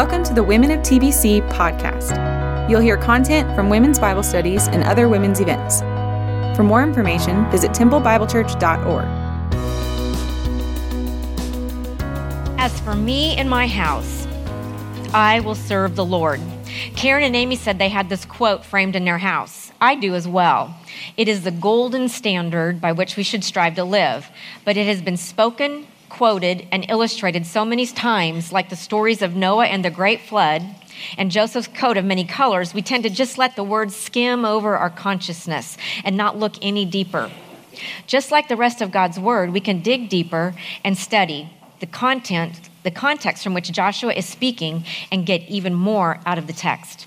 Welcome to the Women of TBC podcast. You'll hear content from women's Bible studies and other women's events. For more information, visit templebiblechurch.org. As for me and my house, I will serve the Lord. Karen and Amy said they had this quote framed in their house. I do as well. It is the golden standard by which we should strive to live, but it has been spoken, quoted, and illustrated so many times, like the stories of Noah and the great flood and Joseph's coat of many colors, we tend to just let the words skim over our consciousness and not look any deeper. Just like the rest of God's word, we can dig deeper and study the content, the context from which Joshua is speaking, and get even more out of the text.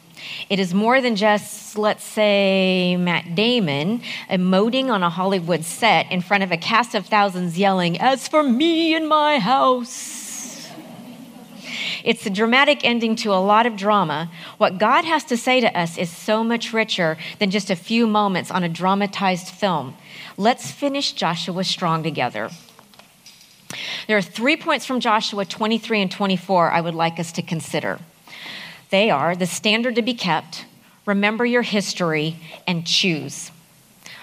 It is more than just, let's say, Matt Damon emoting on a Hollywood set in front of a cast of thousands yelling, As for me and my house. It's a dramatic ending to a lot of drama. What God has to say to us is so much richer than just a few moments on a dramatized film. Let's finish Joshua strong together. There are three points from Joshua 23 and 24 I would like us to consider. They are the standard to be kept, remember your history, and choose.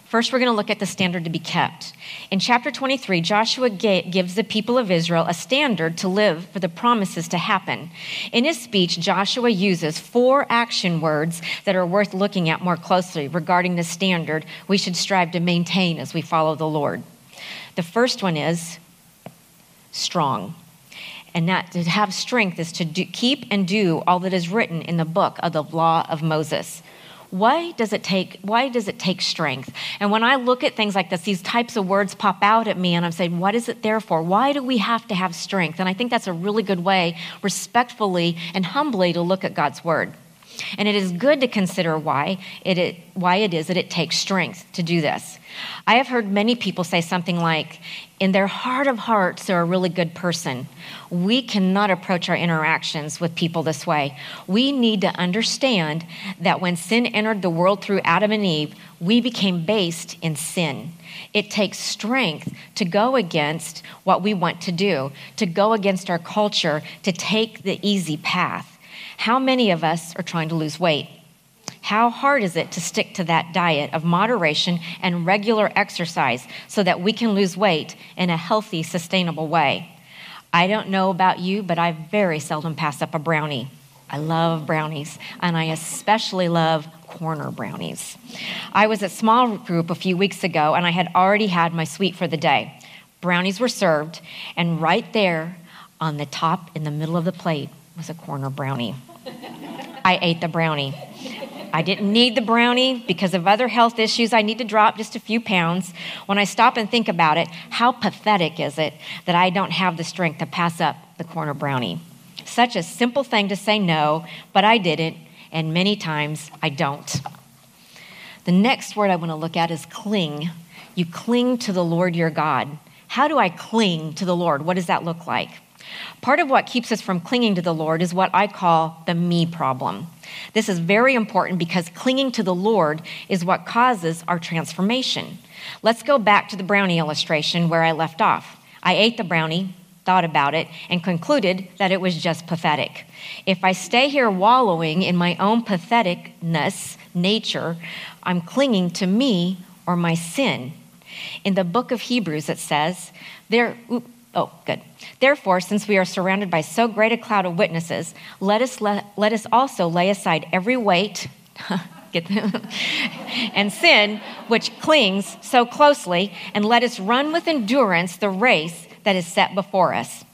First, we're going to look at the standard to be kept. In chapter 23, Joshua gives the people of Israel a standard to live for the promises to happen. In his speech, Joshua uses four action words that are worth looking at more closely regarding the standard we should strive to maintain as we follow the Lord. The first one is strong. And that to have strength is to do, keep and do all that is written in the book of the law of Moses. Why does it take why does it take strength? And when I look at things like this, these types of words pop out at me and I'm saying, what is it there for? Why do we have to have strength? And I think that's a really good way, respectfully and humbly, to look at God's word. And it is good to consider why it, why it is that it takes strength to do this. I have heard many people say something like, in their heart of hearts, they're a really good person. We cannot approach our interactions with people this way. We need to understand that when sin entered the world through Adam and Eve, we became based in sin. It takes strength to go against what we want to do, to go against our culture, to take the easy path. How many of us are trying to lose weight? How hard is it to stick to that diet of moderation and regular exercise so that we can lose weight in a healthy, sustainable way? I don't know about you, but I very seldom pass up a brownie. I love brownies, and I especially love corner brownies. I was at small group a few weeks ago, and I had already had my sweet for the day. Brownies were served, and right there on the top in the middle of the plate was a corner brownie. I ate the brownie. I didn't need the brownie because of other health issues. I need to drop just a few pounds. When I stop and think about it, how pathetic is it that I don't have the strength to pass up the corner brownie? Such a simple thing to say no, but I didn't, and many times I don't. The next word I want to look at is cling. You cling to the Lord your God. How do I cling to the Lord? What does that look like? Part of what keeps us from clinging to the Lord is what I call the me problem. This is very important because clinging to the Lord is what causes our transformation. Let's go back to the brownie illustration where I left off. I ate the brownie, thought about it, and concluded that it was just pathetic. If I stay here wallowing in my own patheticness, nature, I'm clinging to me or my sin. In the book of Hebrews, it says, there, Oh, good. Therefore, since we are surrounded by so great a cloud of witnesses, let us, let, let us also lay aside every weight and sin which clings so closely, and let us run with endurance the race that is set before us.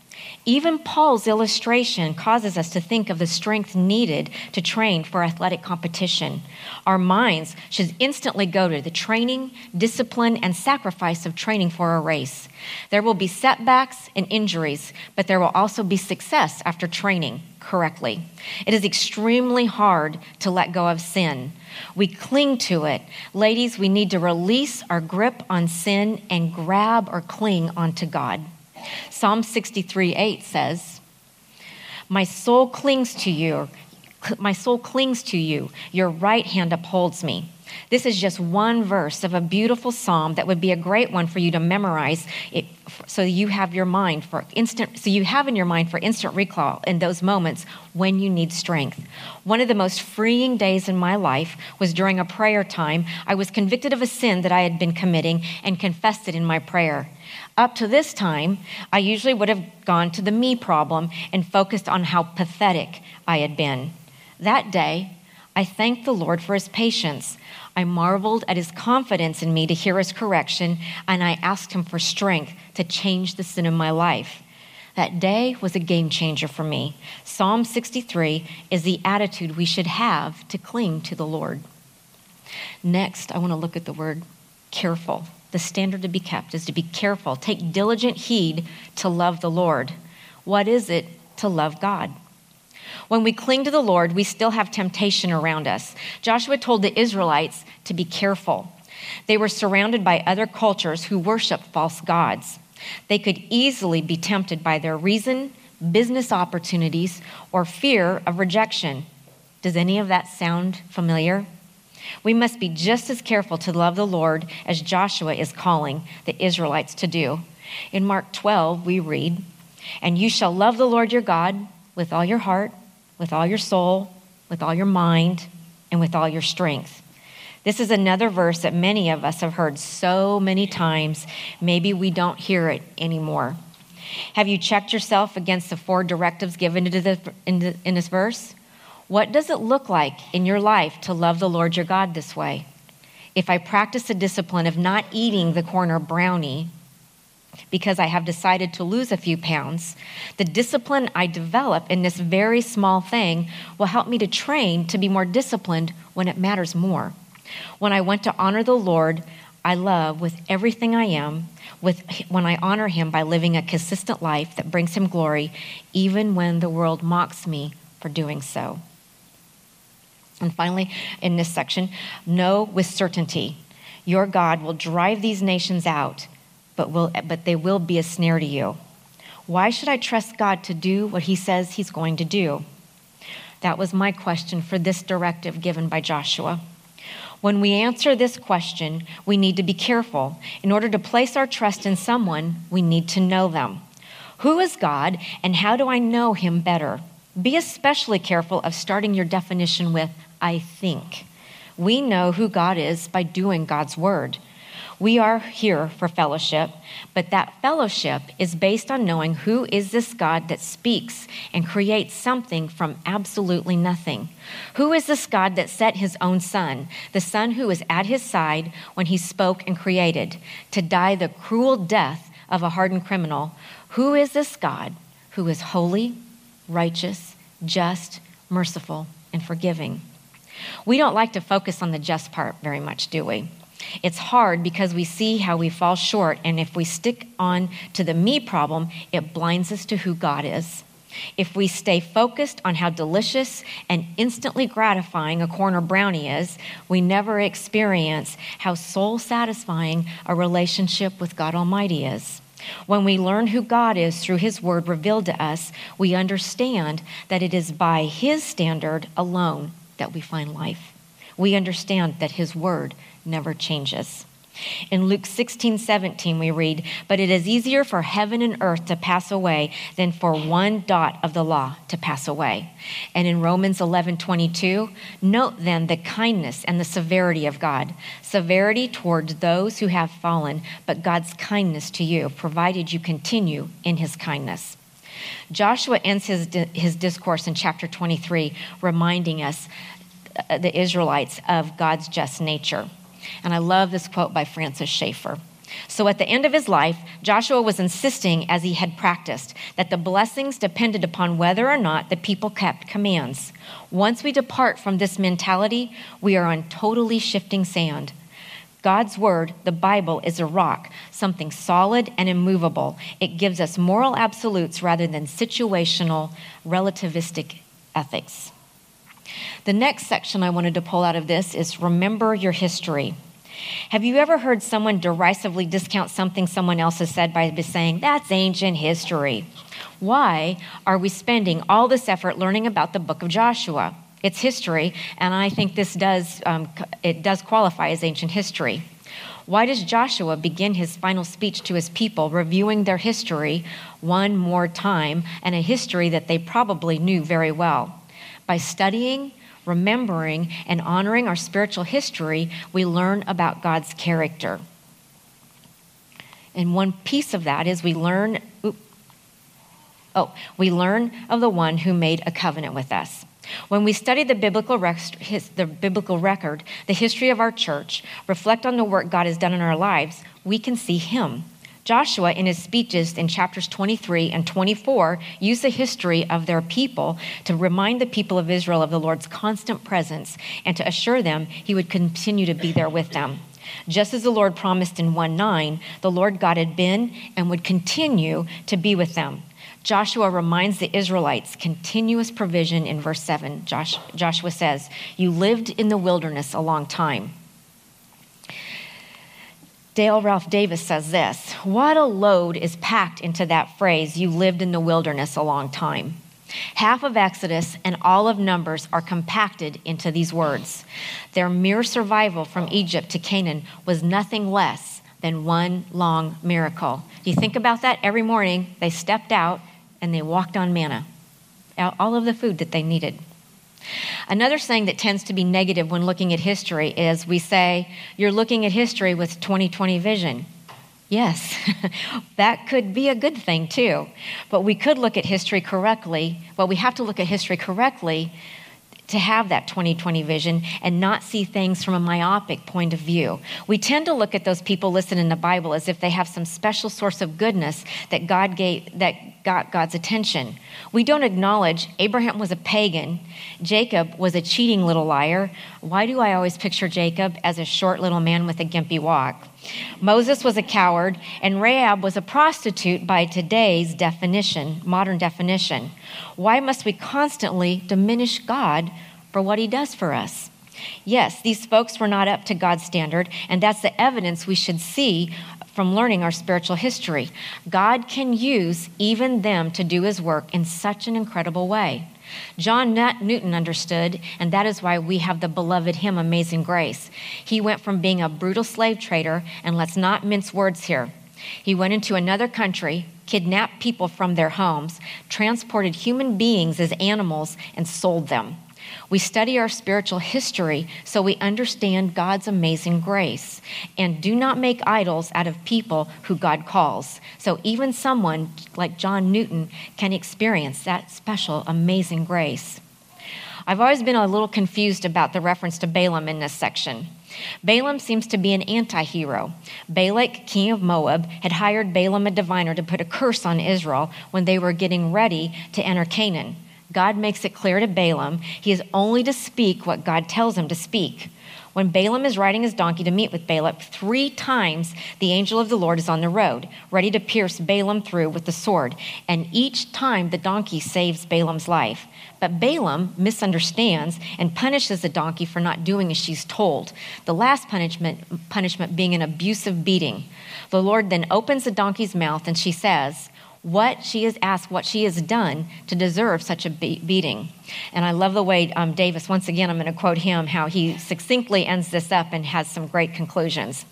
Even Paul's illustration causes us to think of the strength needed to train for athletic competition. Our minds should instantly go to the training, discipline, and sacrifice of training for a race. There will be setbacks and injuries, but there will also be success after training correctly. It is extremely hard to let go of sin. We cling to it. Ladies, we need to release our grip on sin and grab or cling onto God. Psalm 63 8 says, My soul clings to you. My soul clings to you. Your right hand upholds me. This is just one verse of a beautiful psalm that would be a great one for you to memorize it, so you have your mind for instant so you have in your mind for instant recall in those moments when you need strength. One of the most freeing days in my life was during a prayer time. I was convicted of a sin that I had been committing and confessed it in my prayer. Up to this time, I usually would have gone to the me problem and focused on how pathetic I had been. That day, I thanked the Lord for his patience. I marveled at his confidence in me to hear his correction, and I asked him for strength to change the sin in my life. That day was a game changer for me. Psalm 63 is the attitude we should have to cling to the Lord. Next, I want to look at the word careful. The standard to be kept is to be careful. Take diligent heed to love the Lord. What is it to love God? When we cling to the Lord, we still have temptation around us. Joshua told the Israelites to be careful. They were surrounded by other cultures who worshiped false gods. They could easily be tempted by their reason, business opportunities, or fear of rejection. Does any of that sound familiar? We must be just as careful to love the Lord as Joshua is calling the Israelites to do. In Mark 12, we read, And you shall love the Lord your God with all your heart, with all your soul, with all your mind, and with all your strength. This is another verse that many of us have heard so many times, maybe we don't hear it anymore. Have you checked yourself against the four directives given in this verse? What does it look like in your life to love the Lord your God this way? If I practice the discipline of not eating the corner brownie because I have decided to lose a few pounds, the discipline I develop in this very small thing will help me to train to be more disciplined when it matters more. When I want to honor the Lord, I love with everything I am, with when I honor him by living a consistent life that brings him glory, even when the world mocks me for doing so. And finally, in this section, know with certainty your God will drive these nations out but, will, but they will be a snare to you. Why should I trust God to do what he says he's going to do? That was my question for this directive given by Joshua. When we answer this question, we need to be careful. In order to place our trust in someone, we need to know them. Who is God, and how do I know him better? Be especially careful of starting your definition with, I think. We know who God is by doing God's word. We are here for fellowship, but that fellowship is based on knowing who is this God that speaks and creates something from absolutely nothing. Who is this God that set his own son, the son who was at his side when he spoke and created, to die the cruel death of a hardened criminal? Who is this God who is holy, righteous, just, merciful, and forgiving? We don't like to focus on the just part very much, do we? It's hard because we see how we fall short, and if we stick on to the me problem, it blinds us to who God is. If we stay focused on how delicious and instantly gratifying a corner brownie is, we never experience how soul satisfying a relationship with God Almighty is. When we learn who God is through His Word revealed to us, we understand that it is by His standard alone that we find life. We understand that His Word never changes. In Luke 16, 17, we read, But it is easier for heaven and earth to pass away than for one dot of the law to pass away. And in Romans 11, 22, note then the kindness and the severity of God. Severity towards those who have fallen, but God's kindness to you, provided you continue in his kindness. Joshua ends his, his discourse in chapter 23, reminding us, uh, the Israelites, of God's just nature. And I love this quote by Francis Schaeffer. So at the end of his life, Joshua was insisting, as he had practiced, that the blessings depended upon whether or not the people kept commands. Once we depart from this mentality, we are on totally shifting sand. God's word, the Bible, is a rock, something solid and immovable. It gives us moral absolutes rather than situational, relativistic ethics. The next section I wanted to pull out of this is remember your history. Have you ever heard someone derisively discount something someone else has said by saying, that's ancient history? Why are we spending all this effort learning about the book of Joshua? It's history, and I think this does, um, it does qualify as ancient history. Why does Joshua begin his final speech to his people reviewing their history one more time and a history that they probably knew very well? By studying, remembering, and honoring our spiritual history, we learn about God's character. And one piece of that is we learn oh, we learn of the one who made a covenant with us. When we study the biblical, rec- his, the biblical record, the history of our church, reflect on the work God has done in our lives, we can see Him. Joshua, in his speeches in chapters 23 and 24, used the history of their people to remind the people of Israel of the Lord's constant presence and to assure them he would continue to be there with them. Just as the Lord promised in 1 9, the Lord God had been and would continue to be with them. Joshua reminds the Israelites continuous provision in verse 7. Josh, Joshua says, You lived in the wilderness a long time. Dale Ralph Davis says this What a load is packed into that phrase, you lived in the wilderness a long time. Half of Exodus and all of Numbers are compacted into these words. Their mere survival from Egypt to Canaan was nothing less than one long miracle. Do you think about that? Every morning they stepped out and they walked on manna, all of the food that they needed. Another saying that tends to be negative when looking at history is we say, You're looking at history with 2020 vision. Yes, that could be a good thing too. But we could look at history correctly. Well, we have to look at history correctly to have that 2020 vision and not see things from a myopic point of view. We tend to look at those people listed in the Bible as if they have some special source of goodness that God gave that got God's attention. We don't acknowledge Abraham was a pagan, Jacob was a cheating little liar. Why do I always picture Jacob as a short little man with a gimpy walk? Moses was a coward, and Rahab was a prostitute by today's definition, modern definition. Why must we constantly diminish God for what he does for us? Yes, these folks were not up to God's standard, and that's the evidence we should see from learning our spiritual history. God can use even them to do his work in such an incredible way. John Newton understood, and that is why we have the beloved hymn Amazing Grace. He went from being a brutal slave trader, and let's not mince words here. He went into another country, kidnapped people from their homes, transported human beings as animals, and sold them. We study our spiritual history so we understand God's amazing grace and do not make idols out of people who God calls. So even someone like John Newton can experience that special, amazing grace. I've always been a little confused about the reference to Balaam in this section. Balaam seems to be an anti hero. Balak, king of Moab, had hired Balaam, a diviner, to put a curse on Israel when they were getting ready to enter Canaan. God makes it clear to Balaam he is only to speak what God tells him to speak. When Balaam is riding his donkey to meet with Balak, three times the angel of the Lord is on the road, ready to pierce Balaam through with the sword. And each time the donkey saves Balaam's life. But Balaam misunderstands and punishes the donkey for not doing as she's told. The last punishment, punishment being an abusive beating. The Lord then opens the donkey's mouth and she says, what she has asked, what she has done to deserve such a beating. And I love the way um, Davis, once again, I'm going to quote him, how he succinctly ends this up and has some great conclusions.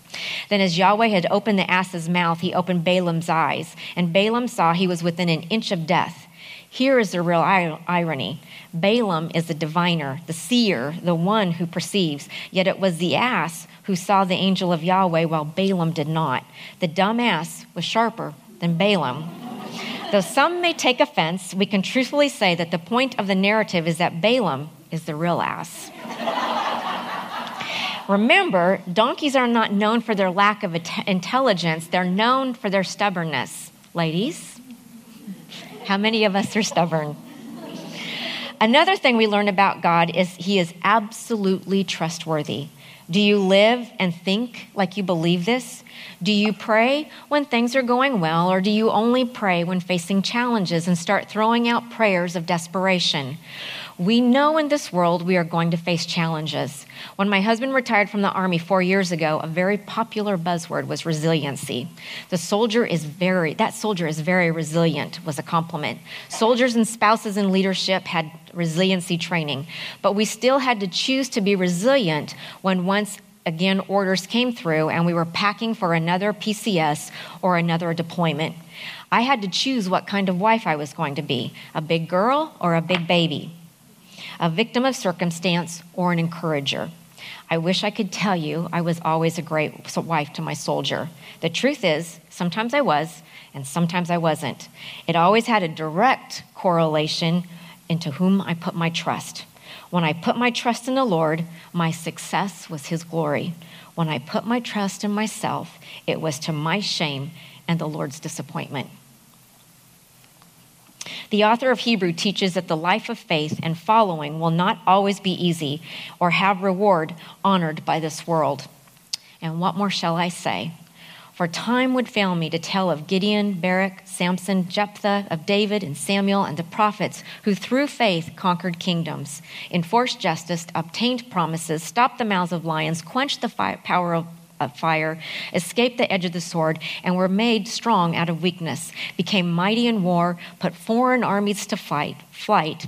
Then, as Yahweh had opened the ass's mouth, he opened Balaam's eyes, and Balaam saw he was within an inch of death. Here is the real irony. Balaam is the diviner, the seer, the one who perceives, yet it was the ass who saw the angel of Yahweh while Balaam did not. The dumb ass was sharper than Balaam. Though some may take offense, we can truthfully say that the point of the narrative is that Balaam is the real ass. Remember, donkeys are not known for their lack of intelligence, they're known for their stubbornness. Ladies, how many of us are stubborn? Another thing we learn about God is he is absolutely trustworthy. Do you live and think like you believe this? Do you pray when things are going well, or do you only pray when facing challenges and start throwing out prayers of desperation? We know in this world we are going to face challenges. When my husband retired from the Army four years ago, a very popular buzzword was resiliency. The soldier is very, that soldier is very resilient, was a compliment. Soldiers and spouses in leadership had resiliency training, but we still had to choose to be resilient when once again orders came through and we were packing for another PCS or another deployment. I had to choose what kind of wife I was going to be a big girl or a big baby, a victim of circumstance or an encourager. I wish I could tell you I was always a great wife to my soldier. The truth is, sometimes I was, and sometimes I wasn't. It always had a direct correlation into whom I put my trust. When I put my trust in the Lord, my success was His glory. When I put my trust in myself, it was to my shame and the Lord's disappointment. The author of Hebrew teaches that the life of faith and following will not always be easy or have reward honored by this world. And what more shall I say? For time would fail me to tell of Gideon, Barak, Samson, Jephthah, of David and Samuel and the prophets who through faith conquered kingdoms, enforced justice, obtained promises, stopped the mouths of lions, quenched the fire, power of of fire, escaped the edge of the sword, and were made strong out of weakness, became mighty in war, put foreign armies to fight, flight,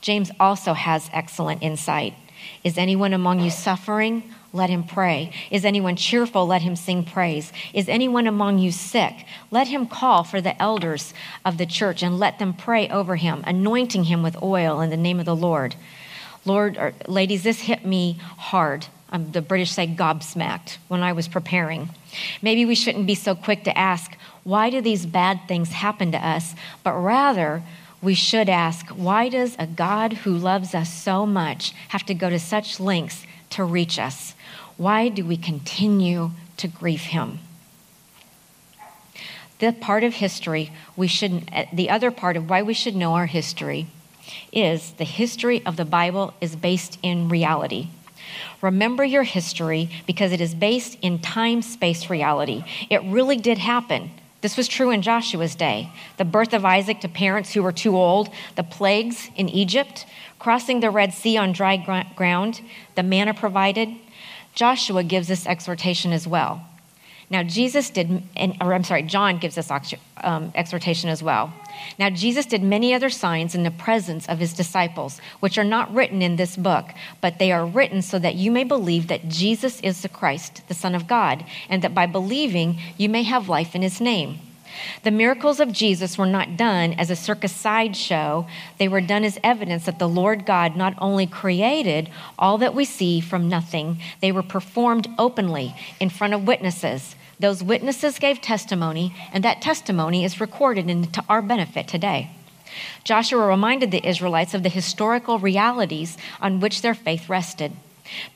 James also has excellent insight. Is anyone among you suffering? Let him pray. Is anyone cheerful? Let him sing praise. Is anyone among you sick? Let him call for the elders of the church and let them pray over him, anointing him with oil in the name of the Lord. Lord, or, ladies, this hit me hard. Um, the British say gobsmacked when I was preparing. Maybe we shouldn't be so quick to ask, why do these bad things happen to us? But rather, we should ask why does a God who loves us so much have to go to such lengths to reach us? Why do we continue to grieve him? The part of history we should, the other part of why we should know our history is the history of the Bible is based in reality. Remember your history because it is based in time space reality. It really did happen. This was true in Joshua's day. The birth of Isaac to parents who were too old, the plagues in Egypt, crossing the Red Sea on dry ground, the manna provided. Joshua gives this exhortation as well. Now, Jesus did, or I'm sorry, John gives this um, exhortation as well. Now, Jesus did many other signs in the presence of his disciples, which are not written in this book, but they are written so that you may believe that Jesus is the Christ, the Son of God, and that by believing you may have life in his name. The miracles of Jesus were not done as a circus sideshow. They were done as evidence that the Lord God not only created all that we see from nothing, they were performed openly in front of witnesses. Those witnesses gave testimony, and that testimony is recorded in, to our benefit today. Joshua reminded the Israelites of the historical realities on which their faith rested.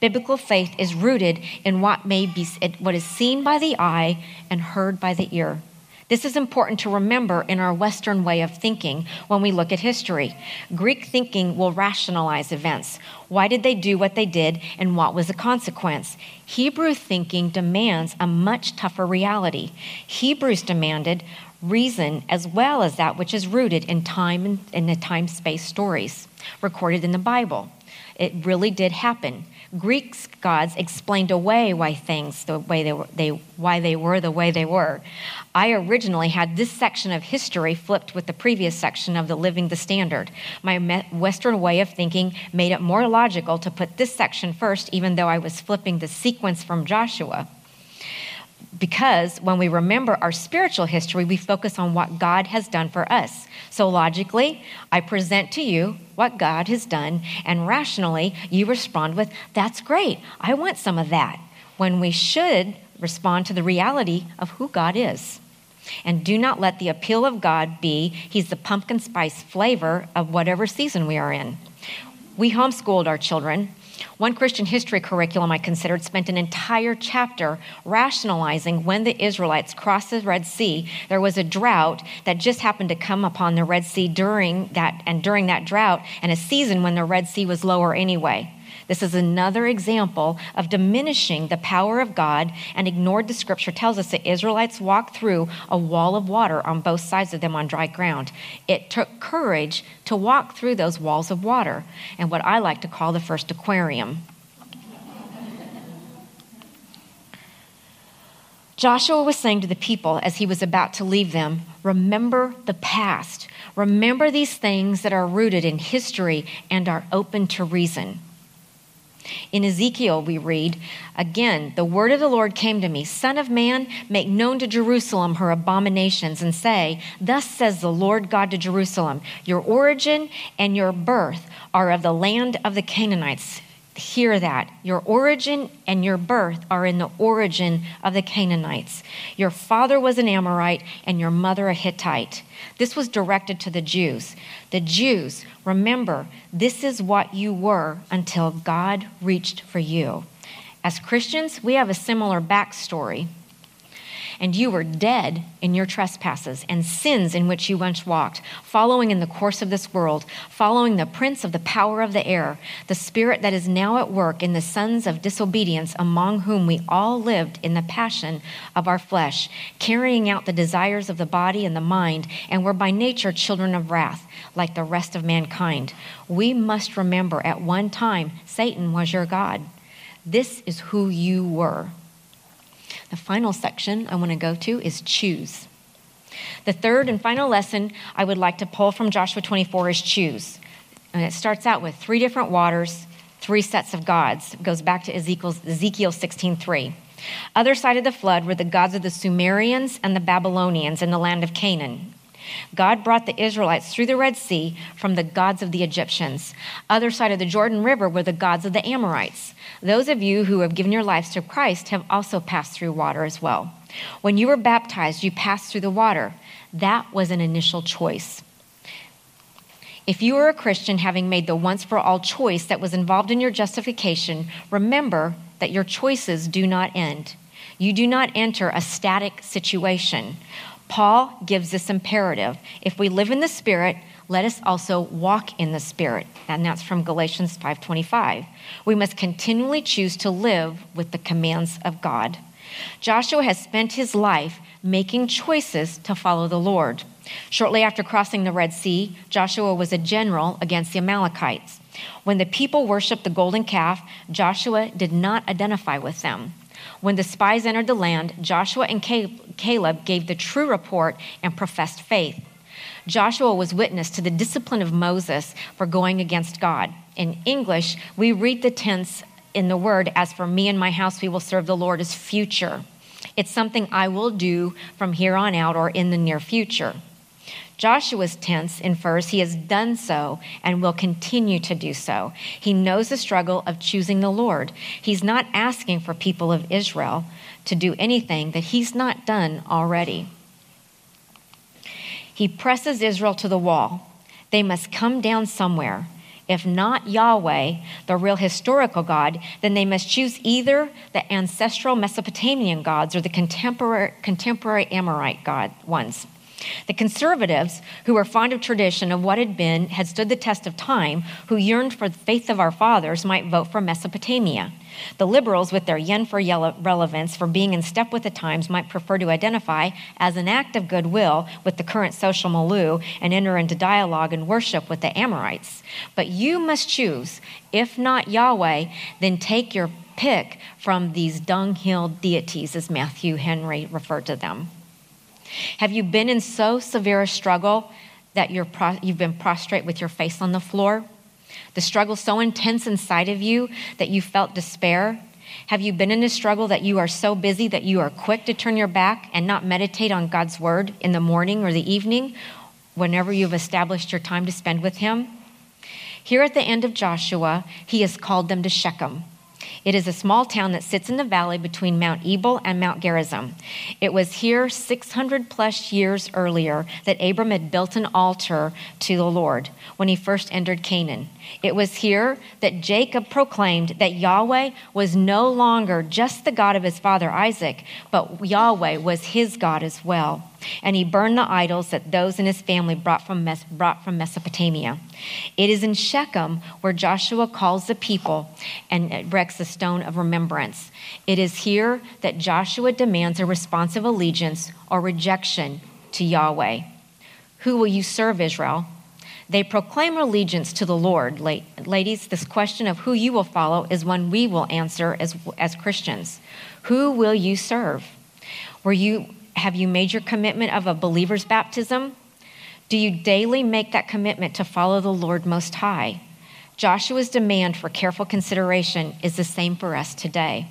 Biblical faith is rooted in what may be what is seen by the eye and heard by the ear. This is important to remember in our Western way of thinking when we look at history. Greek thinking will rationalize events. Why did they do what they did, and what was the consequence? Hebrew thinking demands a much tougher reality. Hebrews demanded reason as well as that which is rooted in time and in the time space stories recorded in the Bible. It really did happen. Greek gods explained away why things the way they were, they, why they were the way they were. I originally had this section of history flipped with the previous section of the Living the Standard. My Western way of thinking made it more logical to put this section first, even though I was flipping the sequence from Joshua because when we remember our spiritual history, we focus on what God has done for us. So logically, I present to you what God has done, and rationally, you respond with, That's great. I want some of that. When we should respond to the reality of who God is. And do not let the appeal of God be He's the pumpkin spice flavor of whatever season we are in. We homeschooled our children. One Christian history curriculum I considered spent an entire chapter rationalizing when the Israelites crossed the Red Sea. There was a drought that just happened to come upon the Red Sea during that, and during that drought, and a season when the Red Sea was lower anyway. This is another example of diminishing the power of God and ignored the scripture tells us the Israelites walked through a wall of water on both sides of them on dry ground. It took courage to walk through those walls of water and what I like to call the first aquarium. Joshua was saying to the people as he was about to leave them, Remember the past. Remember these things that are rooted in history and are open to reason. In Ezekiel, we read, Again, the word of the Lord came to me Son of man, make known to Jerusalem her abominations, and say, Thus says the Lord God to Jerusalem, Your origin and your birth are of the land of the Canaanites hear that. Your origin and your birth are in the origin of the Canaanites. Your father was an Amorite and your mother a Hittite. This was directed to the Jews. The Jews, remember, this is what you were until God reached for you. As Christians, we have a similar backstory and you were dead in your trespasses and sins in which you once walked, following in the course of this world, following the prince of the power of the air, the spirit that is now at work in the sons of disobedience, among whom we all lived in the passion of our flesh, carrying out the desires of the body and the mind, and were by nature children of wrath, like the rest of mankind. We must remember at one time Satan was your God. This is who you were. The final section I want to go to is choose. The third and final lesson I would like to pull from Joshua 24 is choose. And it starts out with three different waters, three sets of gods. It goes back to Ezekiel 16:3. Other side of the flood were the gods of the Sumerians and the Babylonians in the land of Canaan. God brought the Israelites through the Red Sea from the gods of the Egyptians. Other side of the Jordan River were the gods of the Amorites. Those of you who have given your lives to Christ have also passed through water as well. When you were baptized, you passed through the water. That was an initial choice. If you are a Christian having made the once for all choice that was involved in your justification, remember that your choices do not end. You do not enter a static situation. Paul gives this imperative if we live in the Spirit, let us also walk in the Spirit. And that's from Galatians 5:25. We must continually choose to live with the commands of God. Joshua has spent his life making choices to follow the Lord. Shortly after crossing the Red Sea, Joshua was a general against the Amalekites. When the people worshiped the golden calf, Joshua did not identify with them. When the spies entered the land, Joshua and Caleb gave the true report and professed faith. Joshua was witness to the discipline of Moses for going against God. In English, we read the tense in the word, as for me and my house, we will serve the Lord, as future. It's something I will do from here on out or in the near future. Joshua's tense infers he has done so and will continue to do so. He knows the struggle of choosing the Lord. He's not asking for people of Israel to do anything that he's not done already. He presses Israel to the wall. They must come down somewhere. If not Yahweh, the real historical God, then they must choose either the ancestral Mesopotamian gods or the contemporary, contemporary Amorite god ones. The conservatives, who were fond of tradition of what had been, had stood the test of time, who yearned for the faith of our fathers, might vote for Mesopotamia. The liberals, with their yen for relevance for being in step with the times, might prefer to identify as an act of goodwill with the current social milieu and enter into dialogue and worship with the Amorites. But you must choose. If not Yahweh, then take your pick from these dunghill deities, as Matthew Henry referred to them. Have you been in so severe a struggle that you're pro- you've been prostrate with your face on the floor? The struggle so intense inside of you that you felt despair? Have you been in a struggle that you are so busy that you are quick to turn your back and not meditate on God's word in the morning or the evening whenever you've established your time to spend with Him? Here at the end of Joshua, he has called them to Shechem. It is a small town that sits in the valley between Mount Ebal and Mount Gerizim. It was here 600 plus years earlier that Abram had built an altar to the Lord when he first entered Canaan. It was here that Jacob proclaimed that Yahweh was no longer just the God of his father Isaac, but Yahweh was his God as well. And he burned the idols that those in his family brought from, Mes- brought from Mesopotamia. It is in Shechem where Joshua calls the people and erects the stone of remembrance. It is here that Joshua demands a response of allegiance or rejection to Yahweh. Who will you serve, Israel? They proclaim allegiance to the Lord. Ladies, this question of who you will follow is one we will answer as, as Christians. Who will you serve? Were you, have you made your commitment of a believer's baptism? Do you daily make that commitment to follow the Lord Most High? Joshua's demand for careful consideration is the same for us today.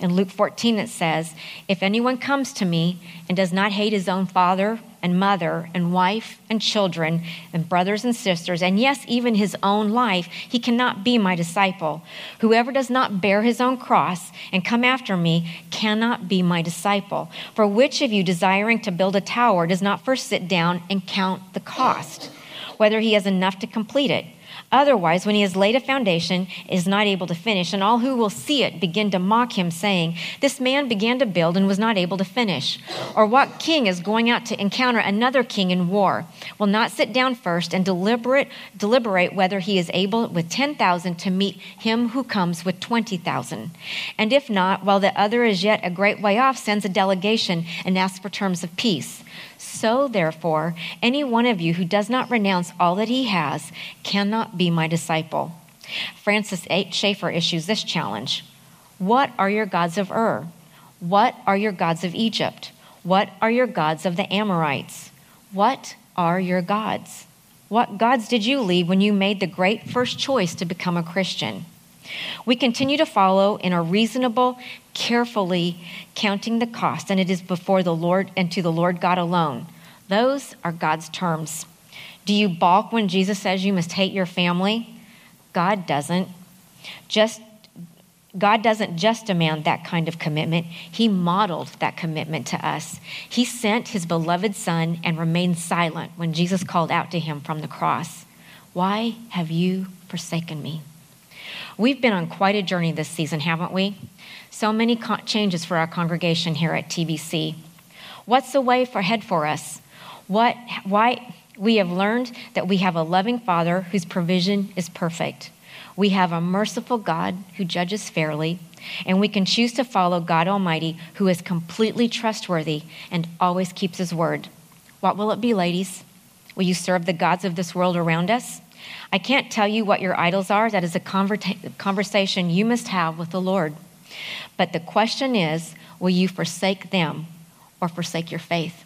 In Luke 14, it says, If anyone comes to me and does not hate his own father and mother and wife and children and brothers and sisters, and yes, even his own life, he cannot be my disciple. Whoever does not bear his own cross and come after me cannot be my disciple. For which of you, desiring to build a tower, does not first sit down and count the cost, whether he has enough to complete it? Otherwise, when he has laid a foundation, is not able to finish, and all who will see it begin to mock him, saying, This man began to build and was not able to finish. Or what king is going out to encounter another king in war, will not sit down first and deliberate, deliberate whether he is able with 10,000 to meet him who comes with 20,000? And if not, while the other is yet a great way off, sends a delegation and asks for terms of peace. So, therefore, any one of you who does not renounce all that he has cannot be my disciple. Francis H. Schaeffer issues this challenge What are your gods of Ur? What are your gods of Egypt? What are your gods of the Amorites? What are your gods? What gods did you leave when you made the great first choice to become a Christian? We continue to follow in a reasonable, carefully counting the cost, and it is before the Lord and to the Lord God alone. Those are God's terms. Do you balk when Jesus says you must hate your family? God doesn't. Just God doesn't just demand that kind of commitment. He modeled that commitment to us. He sent his beloved son and remained silent when Jesus called out to him from the cross. Why have you forsaken me? We've been on quite a journey this season, haven't we? So many co- changes for our congregation here at TBC. What's the way ahead for us? What, why, we have learned that we have a loving Father whose provision is perfect. We have a merciful God who judges fairly, and we can choose to follow God Almighty who is completely trustworthy and always keeps his word. What will it be, ladies? Will you serve the gods of this world around us? I can't tell you what your idols are. That is a conversa- conversation you must have with the Lord. But the question is will you forsake them or forsake your faith?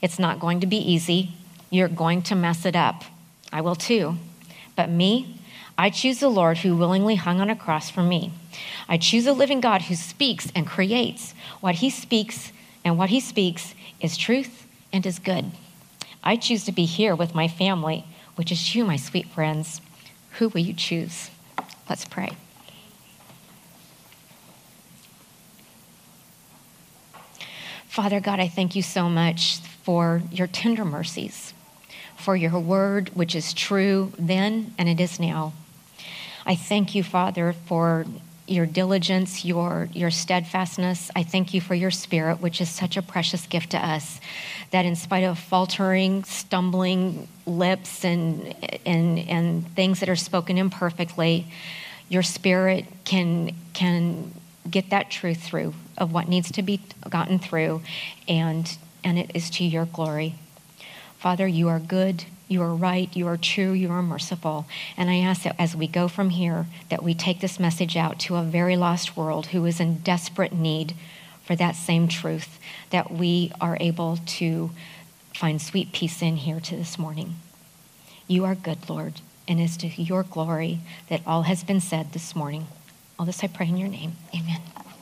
It's not going to be easy. You're going to mess it up. I will too. But me, I choose the Lord who willingly hung on a cross for me. I choose a living God who speaks and creates. What he speaks and what he speaks is truth and is good. I choose to be here with my family which is you, my sweet friends. Who will you choose? Let's pray. Father God, I thank you so much for your tender mercies, for your word, which is true then and it is now. I thank you, Father, for your diligence, your, your steadfastness. I thank you for your spirit, which is such a precious gift to us, that in spite of faltering, stumbling lips and, and, and things that are spoken imperfectly, your spirit can, can get that truth through of what needs to be gotten through, and, and it is to your glory. Father, you are good, you are right, you are true, you are merciful. And I ask that as we go from here, that we take this message out to a very lost world who is in desperate need for that same truth, that we are able to find sweet peace in here to this morning. You are good, Lord, and it is to your glory that all has been said this morning. All this I pray in your name. Amen.